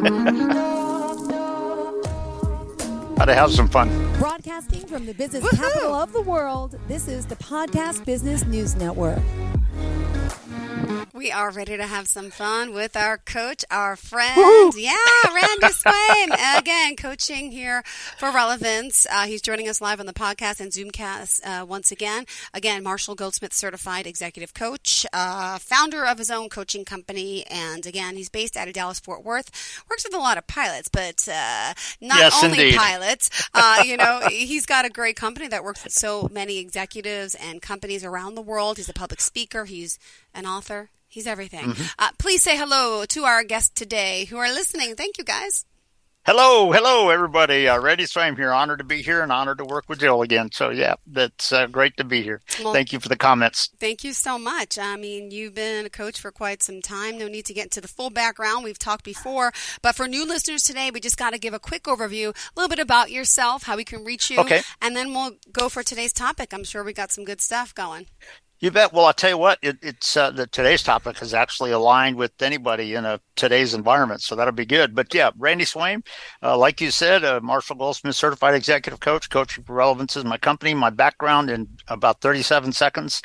Mm-hmm. How to have some fun. Broadcasting from the business capital of the world, this is the Podcast Business News Network. We are ready to have some fun with our coach, our friend. Woo-hoo! Yeah, Randy Swaim. Again, coaching here for relevance. Uh, he's joining us live on the podcast and Zoomcast uh, once again. Again, Marshall Goldsmith certified executive coach, uh, founder of his own coaching company. And again, he's based out of Dallas, Fort Worth. Works with a lot of pilots, but uh, not yes, only indeed. pilots. Uh, you know, he's got a great company that works with so many executives and companies around the world. He's a public speaker. He's an author. He's everything. Mm-hmm. Uh, please say hello to our guests today who are listening. Thank you, guys. Hello, hello, everybody. Uh, Randy Swaim here. Honored to be here and honored to work with Jill again. So, yeah, that's uh, great to be here. Well, thank you for the comments. Thank you so much. I mean, you've been a coach for quite some time. No need to get into the full background. We've talked before. But for new listeners today, we just got to give a quick overview, a little bit about yourself, how we can reach you. Okay. And then we'll go for today's topic. I'm sure we got some good stuff going. You bet. Well, I'll tell you what. It, it's uh, the today's topic is actually aligned with anybody in a today's environment, so that'll be good. But yeah, Randy Swaim, uh, like you said, a Marshall Goldsmith certified executive coach. Coaching for Relevance is my company. My background in about 37 seconds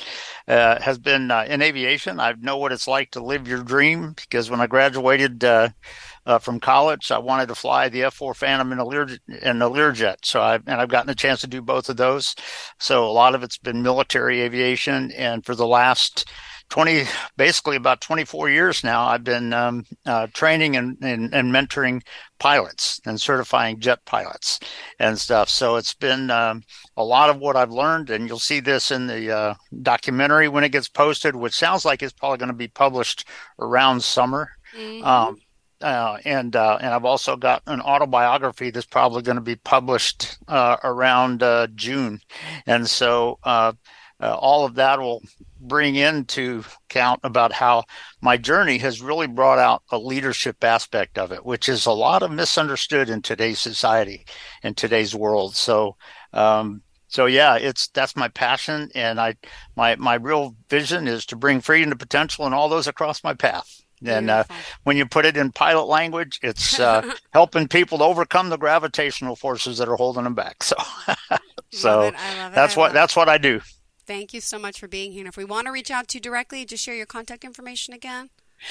uh, has been uh, in aviation. I know what it's like to live your dream because when I graduated uh, from college. I wanted to fly the F4 Phantom and a Lear and a Learjet. So I and I've gotten a chance to do both of those. So a lot of it's been military aviation, and for the last 20 basically about 24 years now i've been um, uh, training and, and, and, mentoring pilots and certifying jet pilots and stuff so it's been um, a lot of what i've learned and you'll see this in the uh, documentary when it gets posted which sounds like it's probably going to be published around summer mm-hmm. um, uh, and uh, and I've also got an autobiography that's probably going to be published uh, around uh, June, and so uh, uh, all of that will bring into count about how my journey has really brought out a leadership aspect of it, which is a lot of misunderstood in today's society, in today's world. So. Um, so yeah, it's that's my passion, and I my my real vision is to bring freedom to potential and all those across my path. And uh, when you put it in pilot language, it's uh, helping people to overcome the gravitational forces that are holding them back. So, so that's what that's what I do. Thank you so much for being here. And if we want to reach out to you directly, just share your contact information again.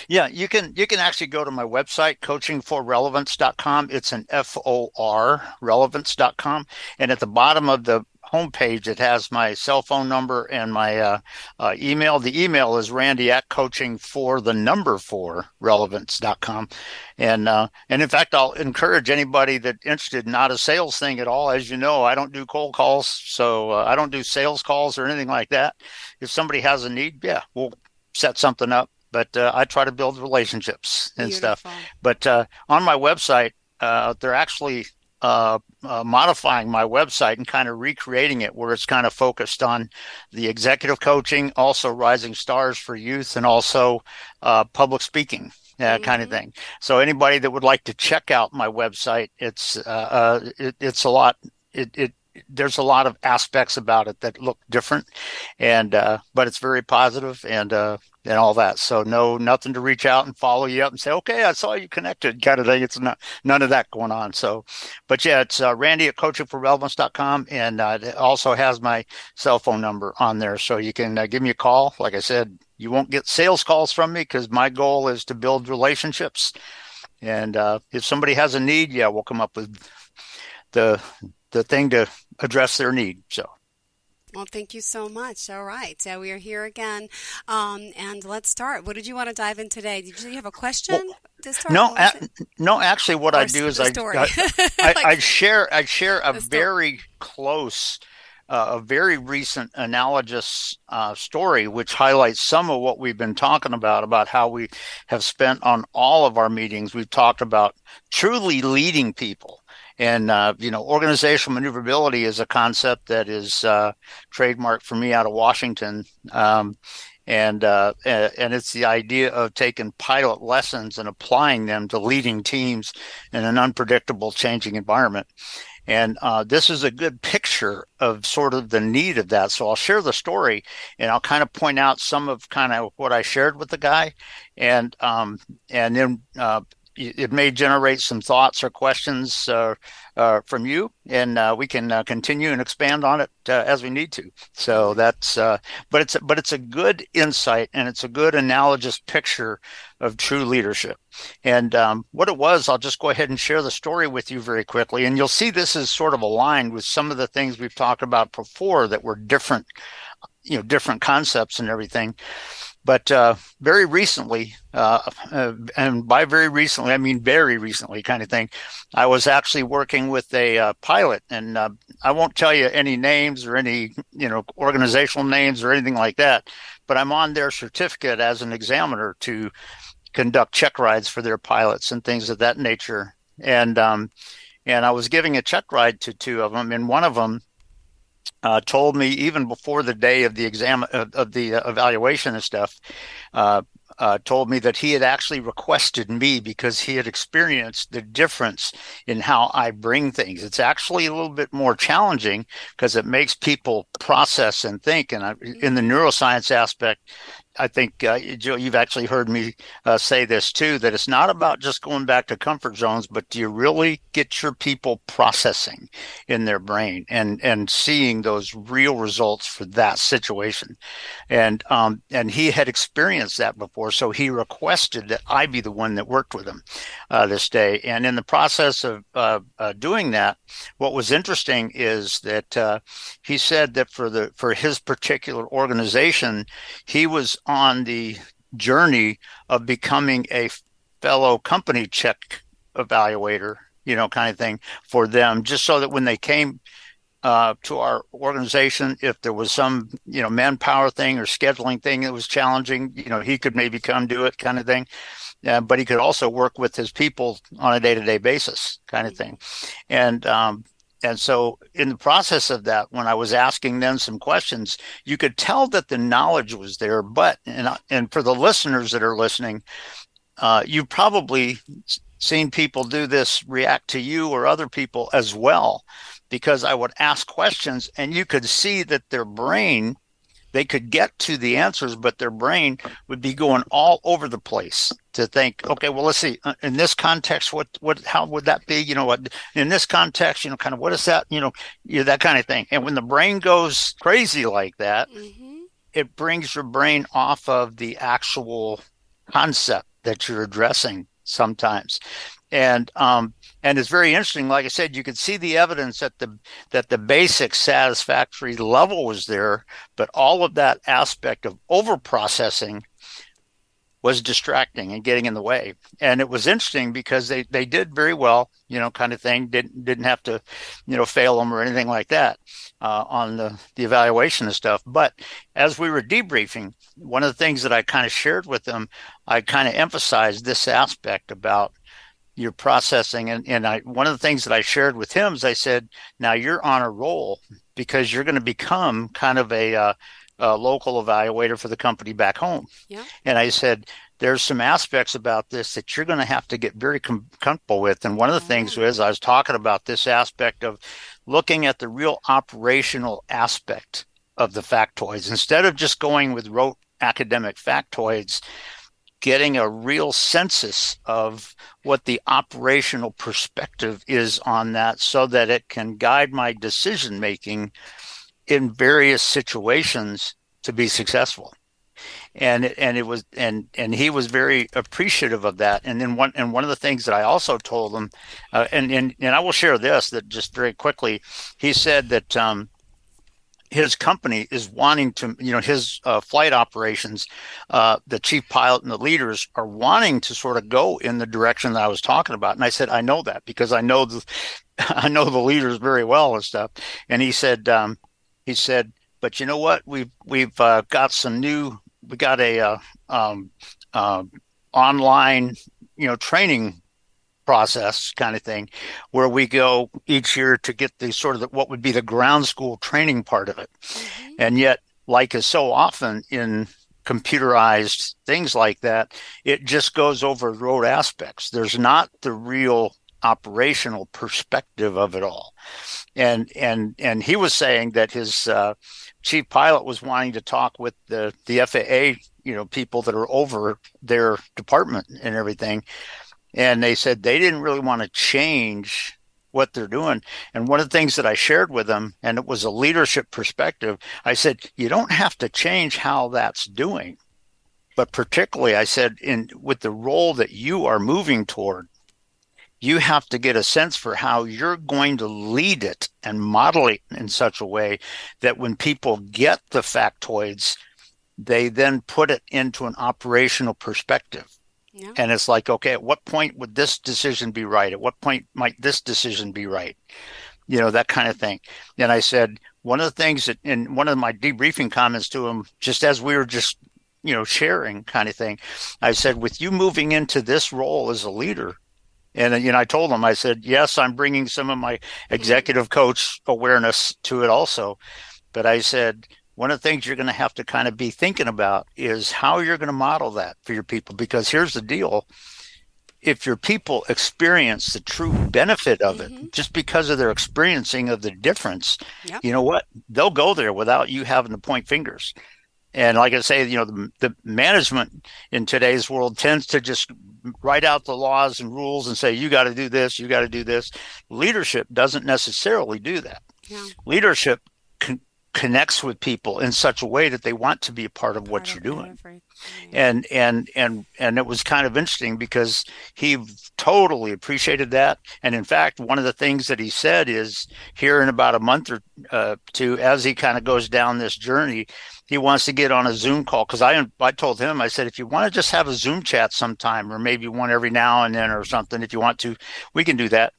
Yeah, you can you can actually go to my website coachingforrelevance.com. It's an F O R relevance.com and at the bottom of the homepage it has my cell phone number and my uh, uh, email. The email is randy at coaching for the number four relevance.com. And, uh, and in fact, I'll encourage anybody that interested, not a sales thing at all. As you know, I don't do cold calls. So uh, I don't do sales calls or anything like that. If somebody has a need, yeah, we'll set something up. But uh, I try to build relationships and Beautiful. stuff. But uh, on my website, they're actually uh, uh, modifying my website and kind of recreating it where it's kind of focused on the executive coaching, also rising stars for youth, and also uh, public speaking. Uh, mm-hmm. kind of thing. So anybody that would like to check out my website, it's uh, uh, it, it's a lot. It, it there's a lot of aspects about it that look different, and but it's very positive and and all that. So no, nothing to reach out and follow you up and say, okay, I saw you connected kind of thing. It's not, none of that going on. So, but yeah, it's uh, Randy at coachingforrelevance.com. And uh, it also has my cell phone number on there. So you can uh, give me a call. Like I said, you won't get sales calls from me because my goal is to build relationships. And uh, if somebody has a need, yeah, we'll come up with the, the thing to address their need. So. Well, thank you so much. All right. So we are here again. Um, and let's start. What did you want to dive in today? Did you have a question well, start? No, a- no, actually what or I do is I, I, I, like, I, share, I share a very close, uh, a very recent analogous uh, story, which highlights some of what we've been talking about, about how we have spent on all of our meetings. We've talked about truly leading people and uh, you know, organizational maneuverability is a concept that is uh, trademarked for me out of Washington. Um, and uh, and it's the idea of taking pilot lessons and applying them to leading teams in an unpredictable, changing environment. And uh, this is a good picture of sort of the need of that. So I'll share the story and I'll kind of point out some of kind of what I shared with the guy, and um, and then uh, it may generate some thoughts or questions uh, uh, from you, and uh, we can uh, continue and expand on it uh, as we need to. So that's, uh, but it's but it's a good insight and it's a good analogous picture of true leadership. And um, what it was, I'll just go ahead and share the story with you very quickly, and you'll see this is sort of aligned with some of the things we've talked about before that were different, you know, different concepts and everything. But uh, very recently, uh, uh, and by very recently, I mean very recently, kind of thing, I was actually working with a uh, pilot, and uh, I won't tell you any names or any you know organizational names or anything like that. But I'm on their certificate as an examiner to conduct check rides for their pilots and things of that nature. And um, and I was giving a check ride to two of them, and one of them uh, told me even before the day of the exam of, of the uh, evaluation and stuff, uh, uh, told me that he had actually requested me because he had experienced the difference in how I bring things. It's actually a little bit more challenging because it makes people process and think. And I, in the neuroscience aspect, I think uh, Joe, you've actually heard me uh, say this too that it's not about just going back to comfort zones, but do you really get your people processing in their brain and and seeing those real results for that situation? And um, and he had experienced that before, so he requested that I be the one that worked with him uh, this day. And in the process of uh, uh, doing that, what was interesting is that uh, he said that for the for his particular organization, he was on the journey of becoming a fellow company check evaluator, you know, kind of thing for them, just so that when they came uh, to our organization, if there was some, you know, manpower thing or scheduling thing that was challenging, you know, he could maybe come do it kind of thing. Uh, but he could also work with his people on a day to day basis kind of thing. And um, and so, in the process of that, when I was asking them some questions, you could tell that the knowledge was there. But, and, and for the listeners that are listening, uh, you've probably seen people do this react to you or other people as well, because I would ask questions and you could see that their brain they could get to the answers, but their brain would be going all over the place to think, okay, well, let's see, uh, in this context, what, what, how would that be? You know, what, in this context, you know, kind of what is that, you know, you know, that kind of thing. And when the brain goes crazy like that, mm-hmm. it brings your brain off of the actual concept that you're addressing sometimes. And, um, and it's very interesting. Like I said, you could see the evidence that the that the basic satisfactory level was there, but all of that aspect of over processing was distracting and getting in the way. And it was interesting because they, they did very well, you know, kind of thing. Didn't didn't have to, you know, fail them or anything like that uh, on the the evaluation and stuff. But as we were debriefing, one of the things that I kind of shared with them, I kind of emphasized this aspect about your processing. And, and I, one of the things that I shared with him is I said, now you're on a roll because you're going to become kind of a, uh, a local evaluator for the company back home. Yeah. And I said, there's some aspects about this that you're going to have to get very com- comfortable with. And one of the things was I was talking about this aspect of looking at the real operational aspect of the factoids instead of just going with rote academic factoids getting a real census of what the operational perspective is on that so that it can guide my decision making in various situations to be successful. And and it was and and he was very appreciative of that. And then one and one of the things that I also told him uh, and and and I will share this that just very quickly. He said that um, his company is wanting to, you know, his uh, flight operations, uh, the chief pilot and the leaders are wanting to sort of go in the direction that I was talking about. And I said, I know that because I know the, I know the leaders very well and stuff. And he said, um, he said, but you know what? We've we've uh, got some new. We got a uh, um, uh, online, you know, training process kind of thing where we go each year to get the sort of the, what would be the ground school training part of it. Mm-hmm. and yet like is so often in computerized things like that it just goes over road aspects. There's not the real operational perspective of it all. And and and he was saying that his uh, chief pilot was wanting to talk with the the FAA you know people that are over their department and everything and they said they didn't really want to change what they're doing. And one of the things that I shared with them, and it was a leadership perspective, I said, you don't have to change how that's doing. But particularly, I said, in with the role that you are moving toward, you have to get a sense for how you're going to lead it and model it in such a way that when people get the factoids, they then put it into an operational perspective. Yeah. And it's like, okay, at what point would this decision be right? At what point might this decision be right? You know, that kind of thing. And I said, one of the things that in one of my debriefing comments to him, just as we were just, you know, sharing kind of thing, I said, with you moving into this role as a leader, and you know, I told him, I said, yes, I'm bringing some of my mm-hmm. executive coach awareness to it also, but I said, one of the things you're going to have to kind of be thinking about is how you're going to model that for your people. Because here's the deal if your people experience the true benefit of it mm-hmm. just because of their experiencing of the difference, yep. you know what? They'll go there without you having to point fingers. And like I say, you know, the, the management in today's world tends to just write out the laws and rules and say, you got to do this, you got to do this. Leadership doesn't necessarily do that. Yeah. Leadership connects with people in such a way that they want to be a part of what you're doing. and and and and it was kind of interesting because he totally appreciated that. And in fact one of the things that he said is here in about a month or uh, two as he kind of goes down this journey he wants to get on a zoom call. Because i i told him i said if you want to just have a zoom chat sometime or maybe one every now and then or something if you want to we can do that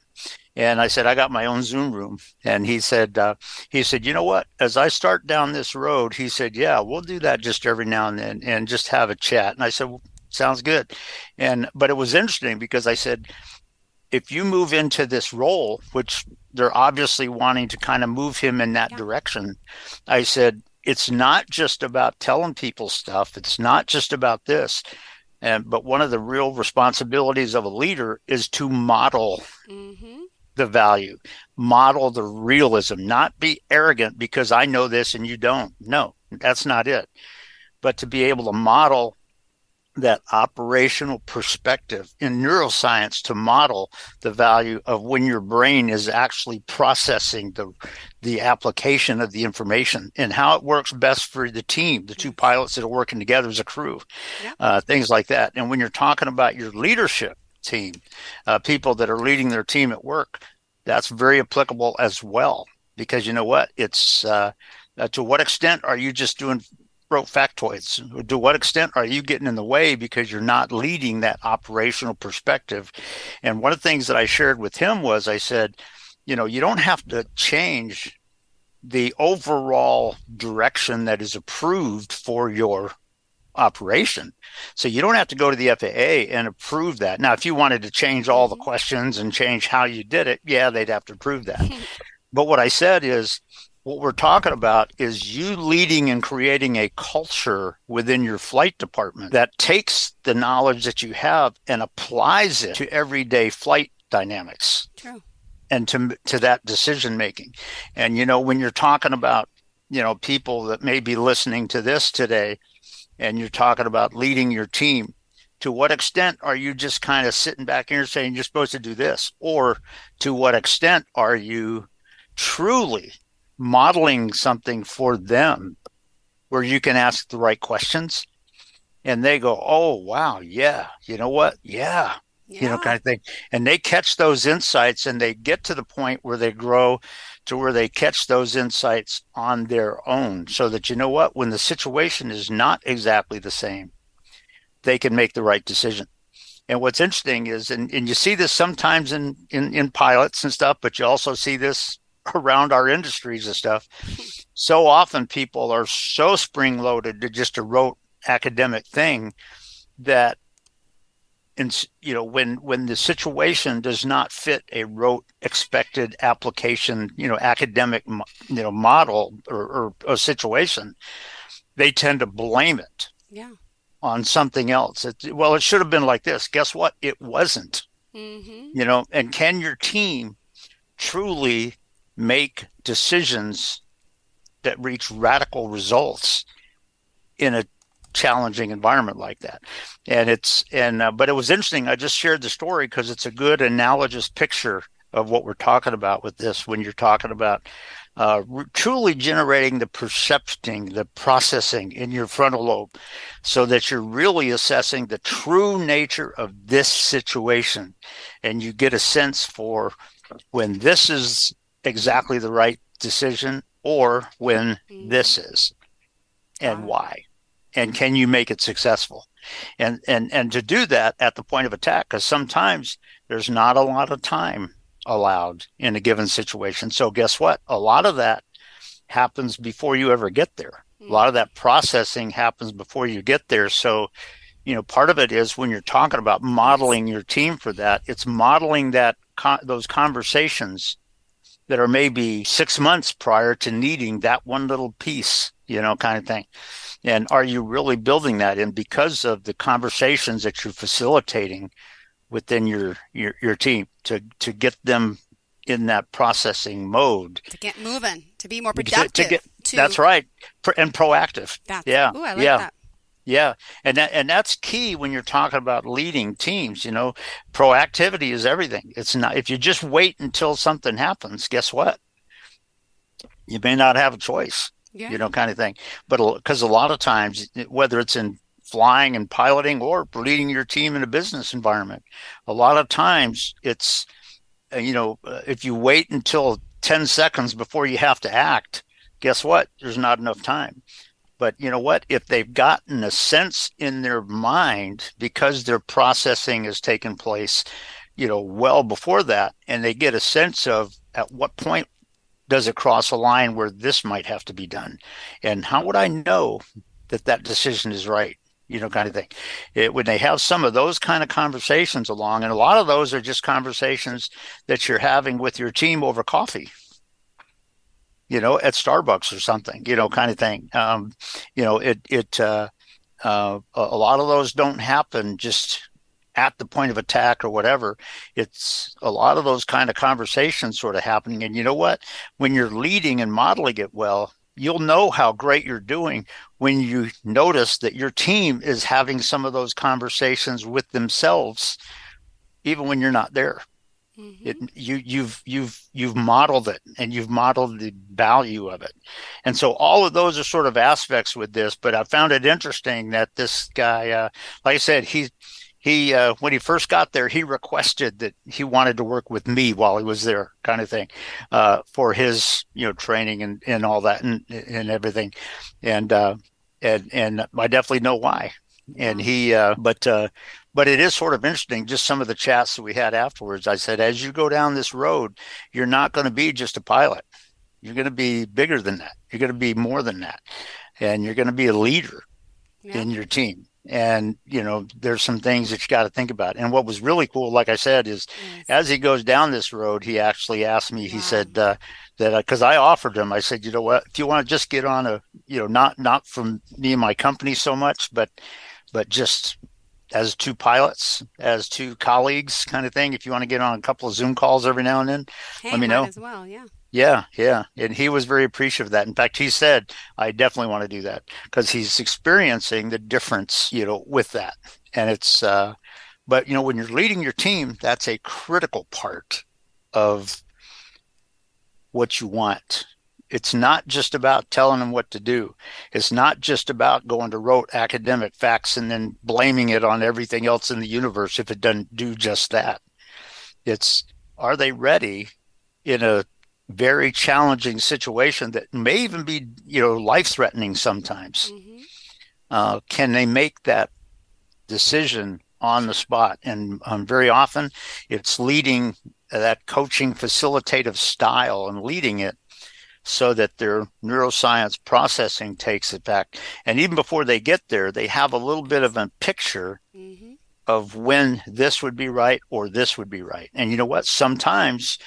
and I said, I got my own Zoom room. And he said, uh, he said, you know what? As I start down this road, he said, yeah, we'll do that just every now and then and just have a chat. And I said, well, sounds good. And, but it was interesting because I said, if you move into this role, which they're obviously wanting to kind of move him in that yeah. direction, I said, it's not just about telling people stuff. It's not just about this. And, but one of the real responsibilities of a leader is to model mm-hmm the value, model the realism, not be arrogant because I know this and you don't. No, that's not it. But to be able to model that operational perspective in neuroscience to model the value of when your brain is actually processing the the application of the information and how it works best for the team, the two pilots that are working together as a crew, yeah. uh, things like that. And when you're talking about your leadership, team, uh, people that are leading their team at work. That's very applicable as well, because you know what? It's uh, uh, to what extent are you just doing rote factoids? To what extent are you getting in the way because you're not leading that operational perspective? And one of the things that I shared with him was I said, you know, you don't have to change the overall direction that is approved for your operation. So you don't have to go to the FAA and approve that. Now, if you wanted to change all the mm-hmm. questions and change how you did it, yeah, they'd have to approve that. but what I said is what we're talking about is you leading and creating a culture within your flight department that takes the knowledge that you have and applies it to everyday flight dynamics. True. And to to that decision making. And you know, when you're talking about, you know, people that may be listening to this today, and you're talking about leading your team, to what extent are you just kind of sitting back here saying you're supposed to do this? Or to what extent are you truly modeling something for them where you can ask the right questions and they go, oh, wow, yeah, you know what? Yeah, yeah. you know, kind of thing. And they catch those insights and they get to the point where they grow to where they catch those insights on their own so that you know what? When the situation is not exactly the same they can make the right decision. And what's interesting is and, and you see this sometimes in, in in pilots and stuff but you also see this around our industries and stuff. So often people are so spring loaded to just a rote academic thing that and you know when when the situation does not fit a rote expected application you know academic you know model or, or a situation they tend to blame it yeah. on something else. It, well it should have been like this. Guess what? It wasn't. Mm-hmm. you know and can your team truly make decisions that reach radical results in a challenging environment like that. And it's and uh, but it was interesting. I just shared the story because it's a good analogous picture of what we're talking about with this when you're talking about uh, truly generating the percepting, the processing in your frontal lobe so that you're really assessing the true nature of this situation. And you get a sense for when this is exactly the right decision or when mm-hmm. this is and why. And can you make it successful? And, and, and to do that at the point of attack, because sometimes there's not a lot of time allowed in a given situation. So guess what? A lot of that happens before you ever get there. Mm-hmm. A lot of that processing happens before you get there. So, you know, part of it is when you're talking about modeling your team for that, it's modeling that those conversations that are maybe six months prior to needing that one little piece, you know, kind of thing. And are you really building that in because of the conversations that you're facilitating within your your, your team to to get them in that processing mode? To get moving to be more productive to, to get to... that's right and proactive. That's, yeah ooh, I like yeah. that. yeah and that and that's key when you're talking about leading teams you know. Proactivity is everything. It's not if you just wait until something happens guess what? You may not have a choice yeah. you know kind of thing but because a lot of times whether it's in flying and piloting or leading your team in a business environment. A lot of times it's, uh, you know, uh, if you wait until 10 seconds before you have to act, guess what? There's not enough time. But you know what? If they've gotten a sense in their mind because their processing has taken place, you know, well before that, and they get a sense of at what point does it cross a line where this might have to be done? And how would I know that that decision is right? you know, kind of thing. It, when they have some of those kind of conversations along, and a lot of those are just conversations that you're having with your team over coffee, you know, at Starbucks or something, you know, kind of thing. Um, you know, it, it, uh, uh, a lot of those don't happen just at the point of attack or whatever. It's a lot of those kind of conversations sort of happening. And you know what? When you're leading and modeling it well, you'll know how great you're doing when you notice that your team is having some of those conversations with themselves even when you're not there mm-hmm. it, you you've you've you've modeled it and you've modeled the value of it and so all of those are sort of aspects with this but i found it interesting that this guy uh, like i said he he uh, when he first got there he requested that he wanted to work with me while he was there kind of thing uh, for his you know training and, and all that and, and everything. And uh, and and i definitely know why. And he uh, but uh, but it is sort of interesting just some of the chats that we had afterwards. I said as you go down this road you're not going to be just a pilot. You're going to be bigger than that. You're going to be more than that. And you're going to be a leader yeah. in your team and you know there's some things that you got to think about. And what was really cool like i said is yes. as he goes down this road he actually asked me he said uh, that because uh, i offered him i said you know what? If you want to just get on a you know not not from me and my company so much but but just as two pilots as two colleagues kind of thing if you want to get on a couple of zoom calls every now and then hey, let me know as well yeah yeah, yeah. And he was very appreciative of that. In fact, he said, I definitely want to do that because he's experiencing the difference, you know, with that. And it's, uh, but, you know, when you're leading your team, that's a critical part of what you want. It's not just about telling them what to do. It's not just about going to rote academic facts and then blaming it on everything else in the universe if it doesn't do just that. It's, are they ready in a very challenging situation that may even be you know life threatening sometimes mm-hmm. uh, can they make that decision on the spot and um, very often it's leading that coaching facilitative style and leading it so that their neuroscience processing takes it back and even before they get there they have a little bit of a picture mm-hmm. of when this would be right or this would be right and you know what sometimes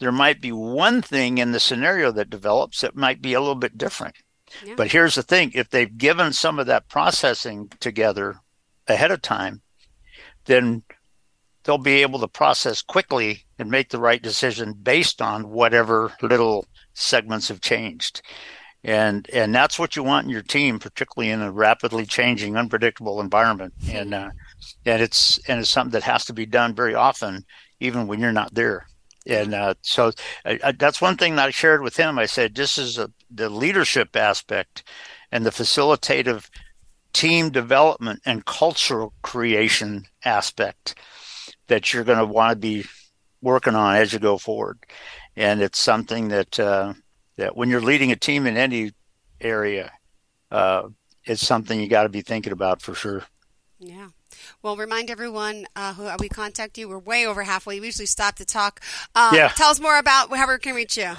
there might be one thing in the scenario that develops that might be a little bit different. Yeah. But here's the thing if they've given some of that processing together ahead of time, then they'll be able to process quickly and make the right decision based on whatever little segments have changed. and and that's what you want in your team, particularly in a rapidly changing, unpredictable environment. And uh, and it's and it's something that has to be done very often, even when you're not there. And uh, so I, that's one thing that I shared with him. I said, this is a, the leadership aspect and the facilitative team development and cultural creation aspect that you're going to want to be working on as you go forward. And it's something that uh, that when you're leading a team in any area, uh, it's something you got to be thinking about for sure. Yeah. Well, remind everyone uh, who we contact you. We're way over halfway. We usually stop to talk. Uh, yeah. Tell us more about how we can reach you.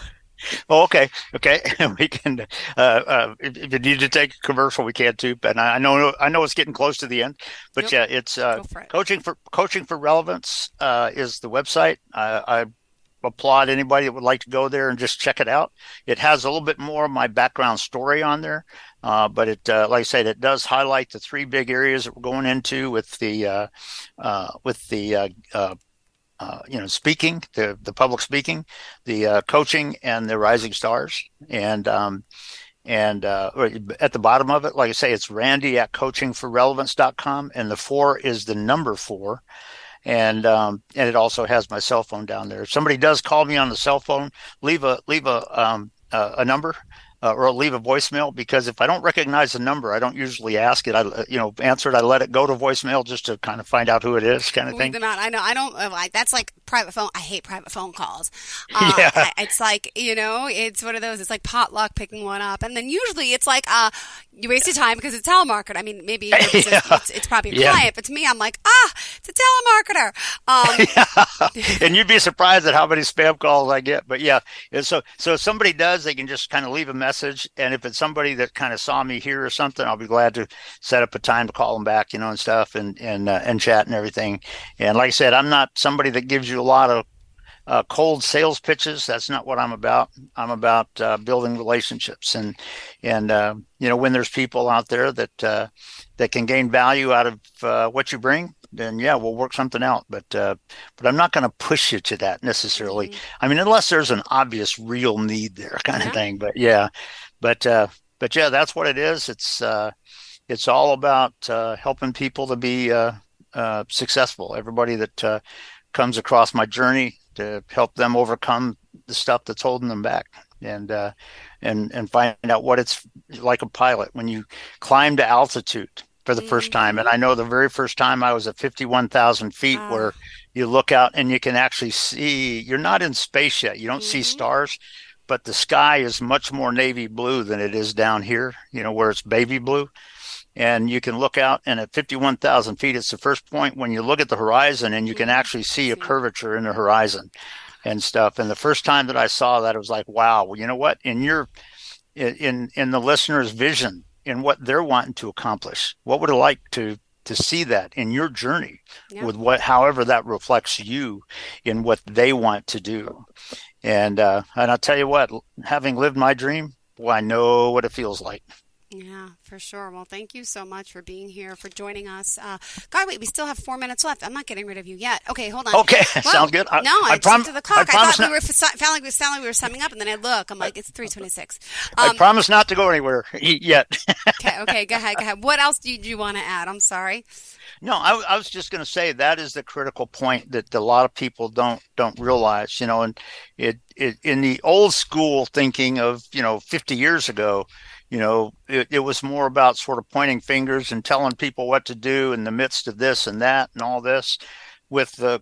Oh, okay, okay. we can. Uh, uh, if, if, you need to take a commercial, we can too. And I know, I know it's getting close to the end, but yep. yeah, it's uh, for it. coaching for coaching for relevance uh, is the website. I applaud anybody that would like to go there and just check it out. It has a little bit more of my background story on there, uh, but it, uh, like I said, it does highlight the three big areas that we're going into with the uh, uh with the uh, you know, speaking, the the public speaking, the uh, coaching, and the rising stars. And um, and uh, at the bottom of it, like I say, it's Randy at coachingforrelevance.com, and the four is the number four. And um, and it also has my cell phone down there. If somebody does call me on the cell phone, leave a leave a um, a number uh, or leave a voicemail because if I don't recognize the number, I don't usually ask it. I, you know, answer it. I let it go to voicemail just to kind of find out who it is, kind of thing. Them out. I know. I don't like that's like private phone. I hate private phone calls. Uh, yeah. It's like you know, it's one of those. It's like potluck picking one up, and then usually it's like uh, you wasted time because it's telemarketer. I mean, maybe yeah. it's, it's, probably a yeah. client, but to me, I'm like, ah, it's a telemarketer. Um, and you'd be surprised at how many spam calls I get. But yeah, and so so if somebody does, they can just kind of leave a message, and if it's somebody that kind of saw me here or something, I'll be glad to set up a time to call them back, you know, and stuff, and and uh, and chat and everything. And like I said, I'm not somebody that gives you a lot of uh, cold sales pitches. That's not what I'm about. I'm about uh, building relationships, and and uh, you know when there's people out there that uh, that can gain value out of uh, what you bring, then yeah, we'll work something out. But uh, but I'm not going to push you to that necessarily. Mm-hmm. I mean, unless there's an obvious, real need there, kind yeah. of thing. But yeah, but uh, but yeah, that's what it is. It's uh, it's all about uh, helping people to be successful. Everybody that comes across my journey to help them overcome the stuff that's holding them back and uh, and and find out what it's like a pilot when you climb to altitude for the mm-hmm. first time. And I know the very first time I was at 51,000 feet wow. where you look out and you can actually see, you're not in space yet. You don't mm-hmm. see stars, but the sky is much more navy blue than it is down here, you know, where it's baby blue and you can look out and at 51,000 feet, it's the first point when you look at the horizon and you can mm-hmm. actually see a curvature in the horizon and stuff. And the first time that I saw that, it was like, wow, well, you know what? In your, in, in the listener's vision, in what they're wanting to accomplish, what would it like to, to see that in your journey yeah. with what, however that reflects you in what they want to do. And, uh, and I'll tell you what, having lived my dream, well, I know what it feels like. Yeah, for sure. Well, thank you so much for being here, for joining us. Uh, God, wait, we still have four minutes left. I'm not getting rid of you yet. Okay, hold on. Okay, well, sounds good. I, no, I, I prom- to the clock. I, I thought we were sounding like, we like we were summing up, and then I look. I'm like, it's 3:26. Um, I promise not to go anywhere yet. okay, okay, go ahead, go ahead. What else did you want to add? I'm sorry. No, I, I was just going to say that is the critical point that a lot of people don't don't realize. You know, and it, it in the old school thinking of you know 50 years ago you know, it, it, was more about sort of pointing fingers and telling people what to do in the midst of this and that and all this. With the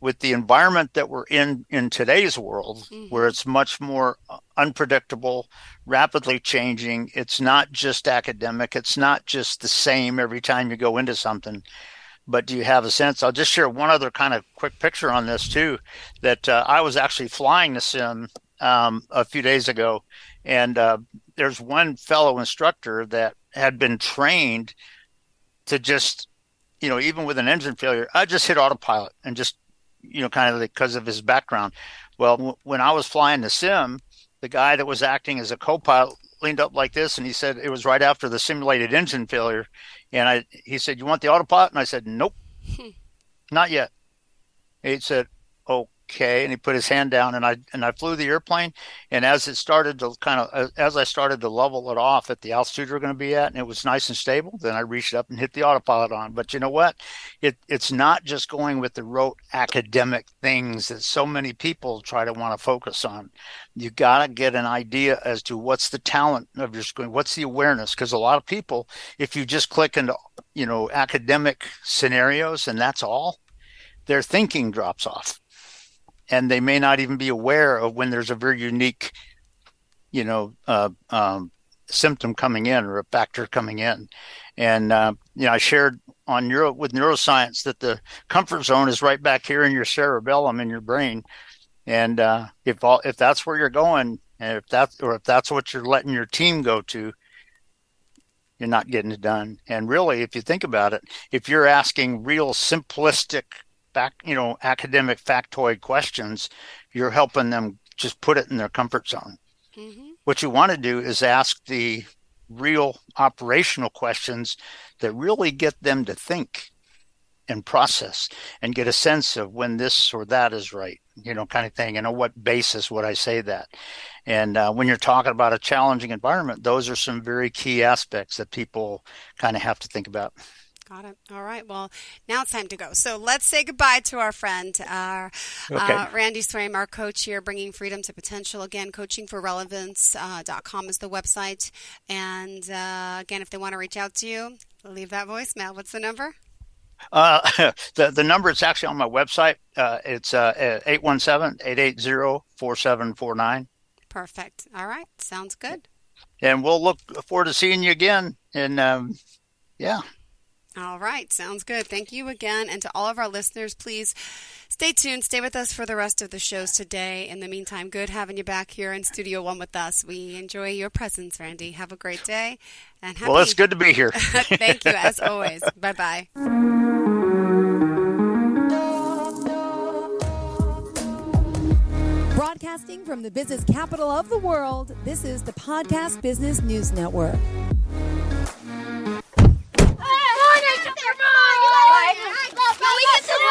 with the environment that we're in in today's world, mm-hmm. where it's much more unpredictable, rapidly changing. It's not just academic. It's not just the same every time you go into something. But do you have a sense? I'll just share one other kind of quick picture on this too. That uh, I was actually flying the sim um, a few days ago, and uh, there's one fellow instructor that had been trained to just, you know, even with an engine failure, I just hit autopilot and just, you know, kind of because of his background. Well, w- when I was flying the sim, the guy that was acting as a co-pilot leaned up like this and he said it was right after the simulated engine failure. And i he said you want the autopilot? And i said nope not yet. He said oh, okay. And he put his hand down, and I and I flew the airplane. And as it started to kind of uh, as I started to level it off at the altitude we're going to be at, and it was nice and stable, then I reached up and hit the autopilot on. But you know what? It it's not just going with the rote academic things that so many people try to want to focus on. You got to get an idea as to what's the talent of your screen, what's the awareness, because a lot of people, if you just click into you know academic scenarios and that's all their thinking drops off and they may not even be aware of when there's a very unique you know uh, um, symptom coming in or a factor coming in. And uh, you know i shared on neuro with neuroscience that the comfort zone is right back here in your cerebellum in your brain. And uh, if all if that's where you're going and if that's or if that's what you're letting your team go to you're not getting it done. And really if you think about it if you're asking real simplistic back, you know, academic factoid questions, you're helping them just put it in their comfort zone. Mm-hmm. What you want to do is ask the real operational questions that really get them to think and process and get a sense of when this or that is right, you know, kind of thing. And on what basis would I say that? And uh, when you're talking about a challenging environment, those are some very key aspects that people kind of have to think about. Got it. All right. Well, now it's time to go. So let's say goodbye to our friend, uh, okay. uh, Randy Swaim, our coach here, bringing freedom to potential. Again, coachingforrelevance.com uh, is the website. And uh, again, if they want to reach out to you, leave that voicemail. What's the number? Uh, the the number is actually on my website. Uh, it's uh, 817-880-4749. Perfect. All right. Sounds good. And we'll look forward to seeing you again. And um, yeah. All right, sounds good. Thank you again. And to all of our listeners, please stay tuned. Stay with us for the rest of the shows today. In the meantime, good having you back here in Studio One with us. We enjoy your presence, Randy. Have a great day. And happy... Well, it's good to be here. Thank you, as always. bye bye. Broadcasting from the business capital of the world, this is the Podcast Business News Network.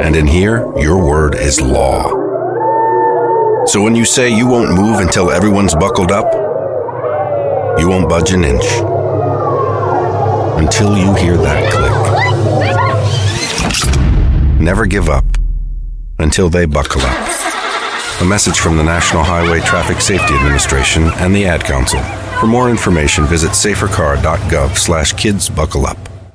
And in here, your word is law. So when you say you won't move until everyone's buckled up, you won't budge an inch. Until you hear that click. Never give up until they buckle up. A message from the National Highway Traffic Safety Administration and the Ad Council. For more information, visit safercar.gov slash kids buckle up.